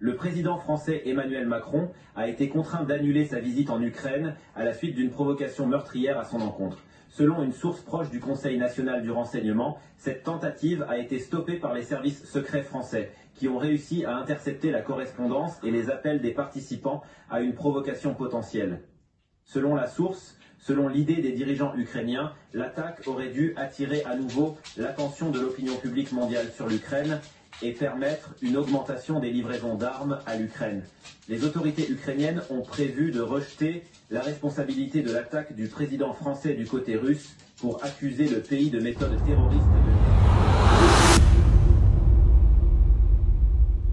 Le président français Emmanuel Macron a été contraint d'annuler sa visite en Ukraine à la suite d'une provocation meurtrière à son encontre. Selon une source proche du Conseil national du renseignement, cette tentative a été stoppée par les services secrets français, qui ont réussi à intercepter la correspondance et les appels des participants à une provocation potentielle. Selon la source, selon l'idée des dirigeants ukrainiens, l'attaque aurait dû attirer à nouveau l'attention de l'opinion publique mondiale sur l'Ukraine et permettre une augmentation des livraisons d'armes à l'Ukraine. Les autorités ukrainiennes ont prévu de rejeter la responsabilité de l'attaque du président français du côté russe pour accuser le pays de méthodes terroristes de